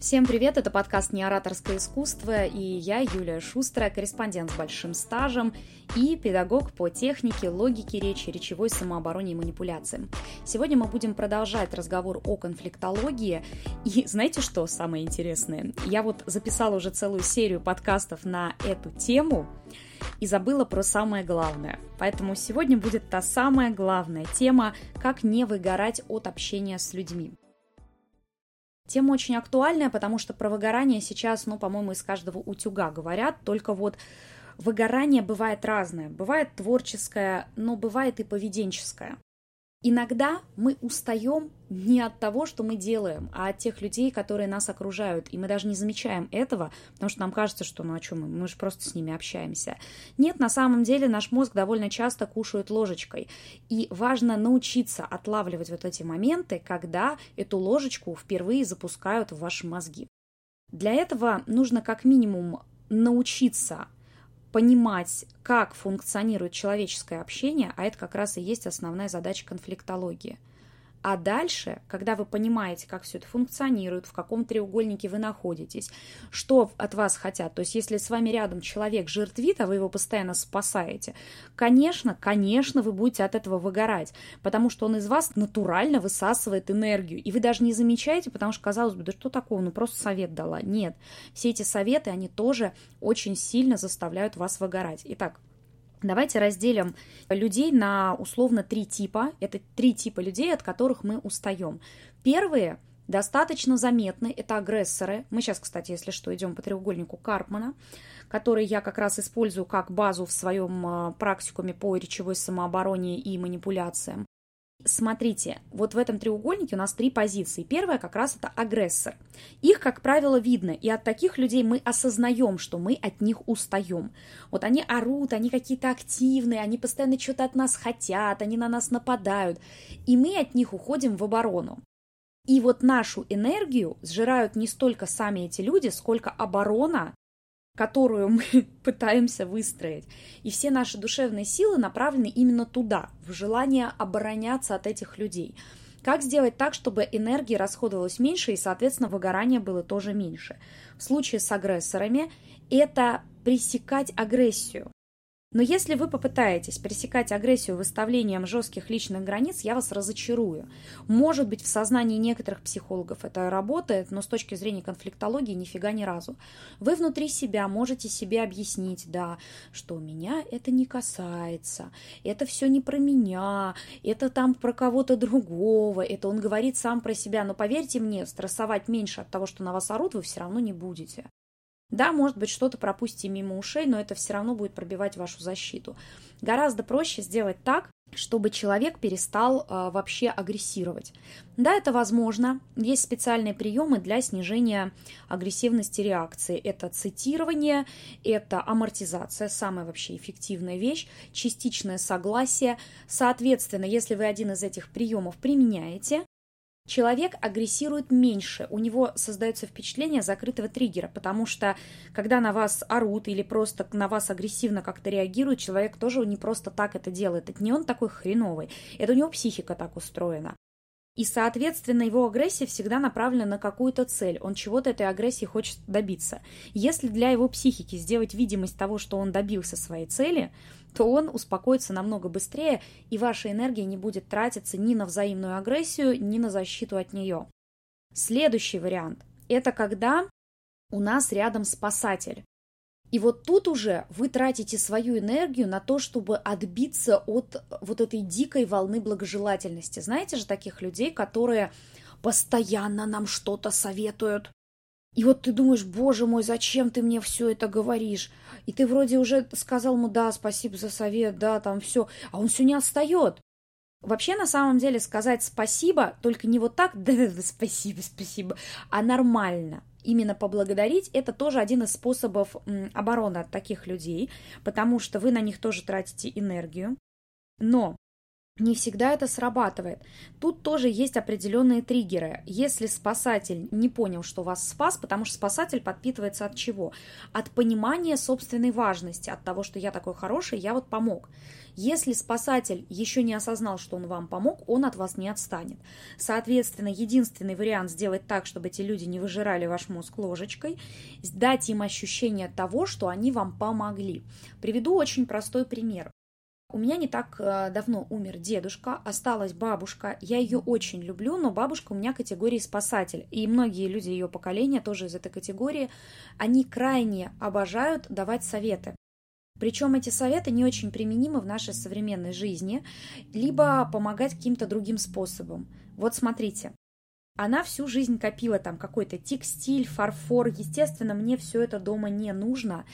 Всем привет, это подкаст «Неораторское искусство» и я, Юлия Шустрая, корреспондент с большим стажем и педагог по технике, логике речи, речевой самообороне и манипуляциям. Сегодня мы будем продолжать разговор о конфликтологии. И знаете, что самое интересное? Я вот записала уже целую серию подкастов на эту тему, и забыла про самое главное. Поэтому сегодня будет та самая главная тема, как не выгорать от общения с людьми. Тема очень актуальная, потому что про выгорание сейчас, ну, по-моему, из каждого утюга говорят, только вот выгорание бывает разное. Бывает творческое, но бывает и поведенческое. Иногда мы устаем не от того, что мы делаем, а от тех людей, которые нас окружают. И мы даже не замечаем этого, потому что нам кажется, что ну о чем мы, мы же просто с ними общаемся. Нет, на самом деле наш мозг довольно часто кушает ложечкой. И важно научиться отлавливать вот эти моменты, когда эту ложечку впервые запускают в ваши мозги. Для этого нужно как минимум научиться понимать, как функционирует человеческое общение, а это как раз и есть основная задача конфликтологии – а дальше, когда вы понимаете, как все это функционирует, в каком треугольнике вы находитесь, что от вас хотят, то есть если с вами рядом человек жертвит, а вы его постоянно спасаете, конечно, конечно, вы будете от этого выгорать, потому что он из вас натурально высасывает энергию, и вы даже не замечаете, потому что, казалось бы, да что такого, ну просто совет дала. Нет, все эти советы, они тоже очень сильно заставляют вас выгорать. Итак, Давайте разделим людей на условно три типа. Это три типа людей, от которых мы устаем. Первые достаточно заметны, это агрессоры. Мы сейчас, кстати, если что, идем по треугольнику Карпмана, который я как раз использую как базу в своем а, практикуме по речевой самообороне и манипуляциям. Смотрите, вот в этом треугольнике у нас три позиции. Первая как раз это агрессор. Их, как правило, видно, и от таких людей мы осознаем, что мы от них устаем. Вот они орут, они какие-то активные, они постоянно что-то от нас хотят, они на нас нападают, и мы от них уходим в оборону. И вот нашу энергию сжирают не столько сами эти люди, сколько оборона которую мы пытаемся выстроить. И все наши душевные силы направлены именно туда, в желание обороняться от этих людей. Как сделать так, чтобы энергии расходовалось меньше и, соответственно, выгорание было тоже меньше? В случае с агрессорами это пресекать агрессию. Но если вы попытаетесь пресекать агрессию выставлением жестких личных границ, я вас разочарую. Может быть, в сознании некоторых психологов это работает, но с точки зрения конфликтологии нифига ни разу. Вы внутри себя можете себе объяснить, да, что меня это не касается, это все не про меня, это там про кого-то другого, это он говорит сам про себя. Но поверьте мне, стрессовать меньше от того, что на вас орут, вы все равно не будете. Да, может быть, что-то пропустите мимо ушей, но это все равно будет пробивать вашу защиту. Гораздо проще сделать так, чтобы человек перестал э, вообще агрессировать. Да, это возможно. Есть специальные приемы для снижения агрессивности реакции. Это цитирование, это амортизация, самая вообще эффективная вещь, частичное согласие. Соответственно, если вы один из этих приемов применяете, человек агрессирует меньше, у него создается впечатление закрытого триггера, потому что когда на вас орут или просто на вас агрессивно как-то реагирует, человек тоже не просто так это делает, это не он такой хреновый, это у него психика так устроена. И, соответственно, его агрессия всегда направлена на какую-то цель. Он чего-то этой агрессии хочет добиться. Если для его психики сделать видимость того, что он добился своей цели, то он успокоится намного быстрее, и ваша энергия не будет тратиться ни на взаимную агрессию, ни на защиту от нее. Следующий вариант – это когда у нас рядом спасатель. И вот тут уже вы тратите свою энергию на то, чтобы отбиться от вот этой дикой волны благожелательности. Знаете же таких людей, которые постоянно нам что-то советуют, и вот ты думаешь, боже мой, зачем ты мне все это говоришь? И ты вроде уже сказал ему, да, спасибо за совет, да, там все, а он все не отстает. Вообще, на самом деле, сказать спасибо, только не вот так, да, да, да, спасибо, спасибо, а нормально. Именно поблагодарить – это тоже один из способов обороны от таких людей, потому что вы на них тоже тратите энергию. Но не всегда это срабатывает. Тут тоже есть определенные триггеры. Если спасатель не понял, что вас спас, потому что спасатель подпитывается от чего? От понимания собственной важности, от того, что я такой хороший, я вот помог. Если спасатель еще не осознал, что он вам помог, он от вас не отстанет. Соответственно, единственный вариант сделать так, чтобы эти люди не выжирали ваш мозг ложечкой, дать им ощущение того, что они вам помогли. Приведу очень простой пример. У меня не так э, давно умер дедушка, осталась бабушка. Я ее очень люблю, но бабушка у меня категории спасатель. И многие люди ее поколения тоже из этой категории, они крайне обожают давать советы. Причем эти советы не очень применимы в нашей современной жизни, либо помогать каким-то другим способом. Вот смотрите, она всю жизнь копила там какой-то текстиль, фарфор. Естественно, мне все это дома не нужно.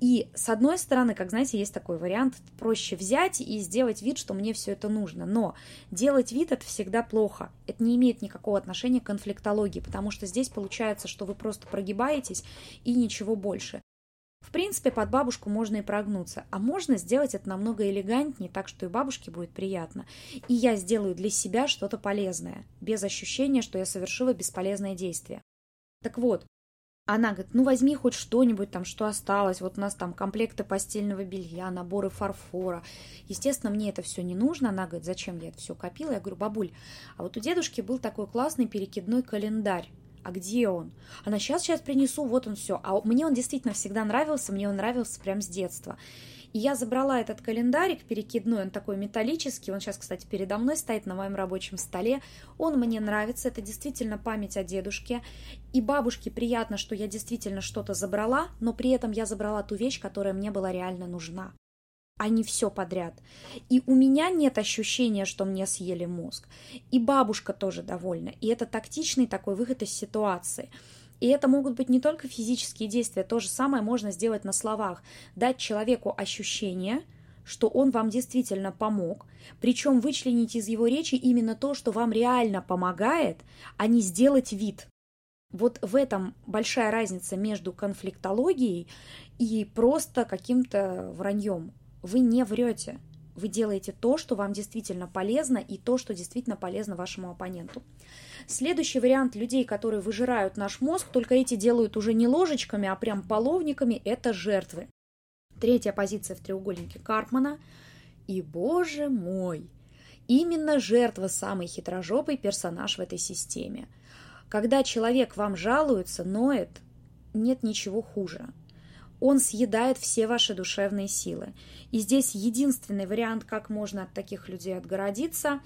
И с одной стороны, как знаете, есть такой вариант, проще взять и сделать вид, что мне все это нужно. Но делать вид это всегда плохо. Это не имеет никакого отношения к конфликтологии, потому что здесь получается, что вы просто прогибаетесь и ничего больше. В принципе, под бабушку можно и прогнуться, а можно сделать это намного элегантнее, так что и бабушке будет приятно. И я сделаю для себя что-то полезное, без ощущения, что я совершила бесполезное действие. Так вот, она говорит, ну возьми хоть что-нибудь там, что осталось. Вот у нас там комплекты постельного белья, наборы фарфора. Естественно, мне это все не нужно. Она говорит, зачем я это все копила? Я говорю, бабуль, а вот у дедушки был такой классный перекидной календарь а где он? Она сейчас, сейчас принесу, вот он все. А мне он действительно всегда нравился, мне он нравился прям с детства. И я забрала этот календарик перекидной, он такой металлический, он сейчас, кстати, передо мной стоит на моем рабочем столе. Он мне нравится, это действительно память о дедушке. И бабушке приятно, что я действительно что-то забрала, но при этом я забрала ту вещь, которая мне была реально нужна а не все подряд. И у меня нет ощущения, что мне съели мозг. И бабушка тоже довольна. И это тактичный такой выход из ситуации. И это могут быть не только физические действия, то же самое можно сделать на словах. Дать человеку ощущение, что он вам действительно помог, причем вычленить из его речи именно то, что вам реально помогает, а не сделать вид. Вот в этом большая разница между конфликтологией и просто каким-то враньем вы не врете. Вы делаете то, что вам действительно полезно, и то, что действительно полезно вашему оппоненту. Следующий вариант людей, которые выжирают наш мозг, только эти делают уже не ложечками, а прям половниками, это жертвы. Третья позиция в треугольнике Карпмана. И, боже мой, именно жертва самый хитрожопый персонаж в этой системе. Когда человек вам жалуется, ноет, нет ничего хуже он съедает все ваши душевные силы. И здесь единственный вариант, как можно от таких людей отгородиться.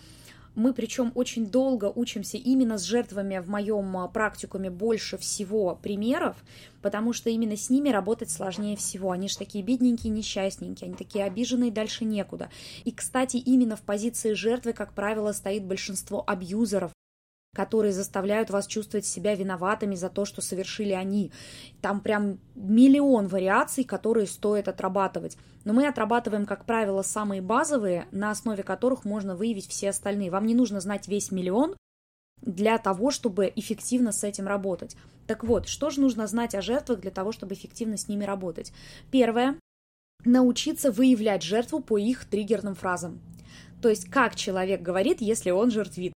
Мы причем очень долго учимся именно с жертвами в моем а, практикуме больше всего примеров, потому что именно с ними работать сложнее всего. Они же такие бедненькие, несчастненькие, они такие обиженные, дальше некуда. И, кстати, именно в позиции жертвы, как правило, стоит большинство абьюзеров, которые заставляют вас чувствовать себя виноватыми за то, что совершили они. Там прям миллион вариаций, которые стоит отрабатывать. Но мы отрабатываем, как правило, самые базовые, на основе которых можно выявить все остальные. Вам не нужно знать весь миллион для того, чтобы эффективно с этим работать. Так вот, что же нужно знать о жертвах для того, чтобы эффективно с ними работать? Первое – научиться выявлять жертву по их триггерным фразам. То есть, как человек говорит, если он жертвит.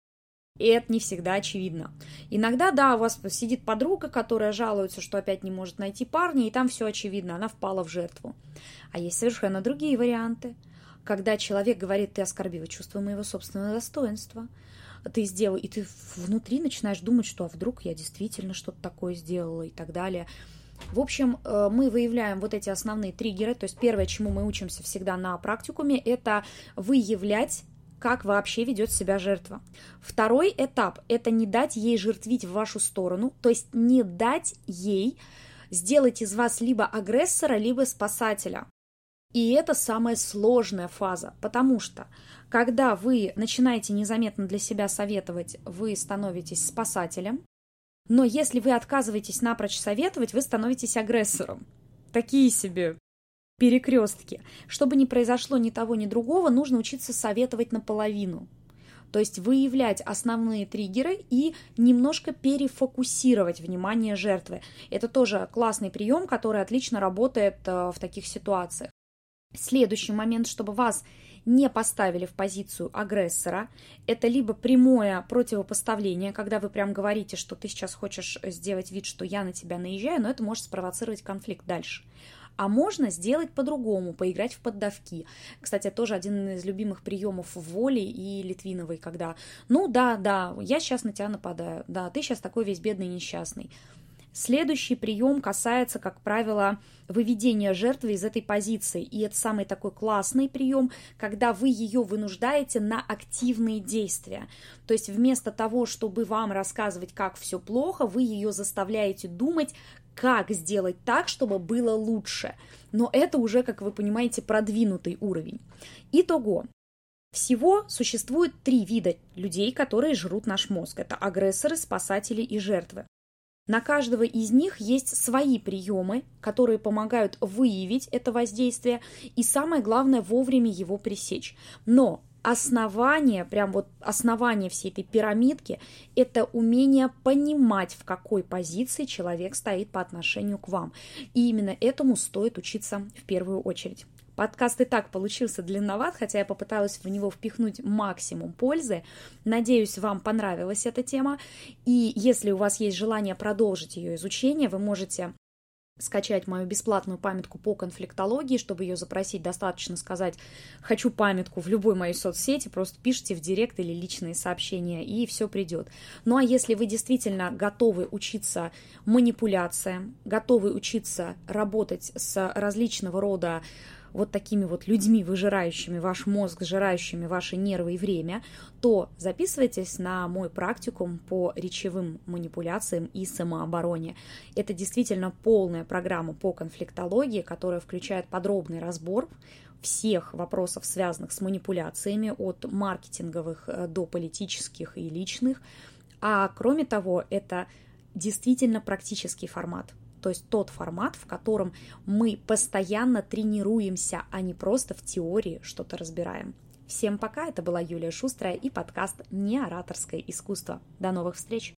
И это не всегда очевидно. Иногда, да, у вас сидит подруга, которая жалуется, что опять не может найти парня, и там все очевидно, она впала в жертву. А есть совершенно другие варианты. Когда человек говорит, ты оскорбила чувство моего собственного достоинства, ты сделал, и ты внутри начинаешь думать, что а вдруг я действительно что-то такое сделала и так далее. В общем, э, мы выявляем вот эти основные триггеры. То есть первое, чему мы учимся всегда на практикуме, это выявлять как вообще ведет себя жертва. Второй этап – это не дать ей жертвить в вашу сторону, то есть не дать ей сделать из вас либо агрессора, либо спасателя. И это самая сложная фаза, потому что когда вы начинаете незаметно для себя советовать, вы становитесь спасателем, но если вы отказываетесь напрочь советовать, вы становитесь агрессором. Такие себе перекрестке. Чтобы не произошло ни того, ни другого, нужно учиться советовать наполовину. То есть выявлять основные триггеры и немножко перефокусировать внимание жертвы. Это тоже классный прием, который отлично работает э, в таких ситуациях. Следующий момент, чтобы вас не поставили в позицию агрессора. Это либо прямое противопоставление, когда вы прям говорите, что ты сейчас хочешь сделать вид, что я на тебя наезжаю, но это может спровоцировать конфликт дальше. А можно сделать по-другому, поиграть в поддавки. Кстати, тоже один из любимых приемов в воле и Литвиновой, когда, ну да, да, я сейчас на тебя нападаю, да, ты сейчас такой весь бедный несчастный. Следующий прием касается, как правило, выведения жертвы из этой позиции. И это самый такой классный прием, когда вы ее вынуждаете на активные действия. То есть вместо того, чтобы вам рассказывать, как все плохо, вы ее заставляете думать, как сделать так, чтобы было лучше. Но это уже, как вы понимаете, продвинутый уровень. Итого, всего существует три вида людей, которые жрут наш мозг. Это агрессоры, спасатели и жертвы. На каждого из них есть свои приемы, которые помогают выявить это воздействие и, самое главное, вовремя его пресечь. Но основание, прям вот основание всей этой пирамидки, это умение понимать, в какой позиции человек стоит по отношению к вам. И именно этому стоит учиться в первую очередь. Подкаст и так получился длинноват, хотя я попыталась в него впихнуть максимум пользы. Надеюсь, вам понравилась эта тема. И если у вас есть желание продолжить ее изучение, вы можете скачать мою бесплатную памятку по конфликтологии, чтобы ее запросить, достаточно сказать «хочу памятку» в любой моей соцсети, просто пишите в директ или личные сообщения, и все придет. Ну а если вы действительно готовы учиться манипуляциям, готовы учиться работать с различного рода вот такими вот людьми, выжирающими ваш мозг, жирающими ваши нервы и время, то записывайтесь на мой практикум по речевым манипуляциям и самообороне. Это действительно полная программа по конфликтологии, которая включает подробный разбор всех вопросов, связанных с манипуляциями, от маркетинговых э, до политических и личных. А кроме того, это действительно практический формат то есть тот формат, в котором мы постоянно тренируемся, а не просто в теории что-то разбираем. Всем пока, это была Юлия Шустрая и подкаст «Неораторское искусство». До новых встреч!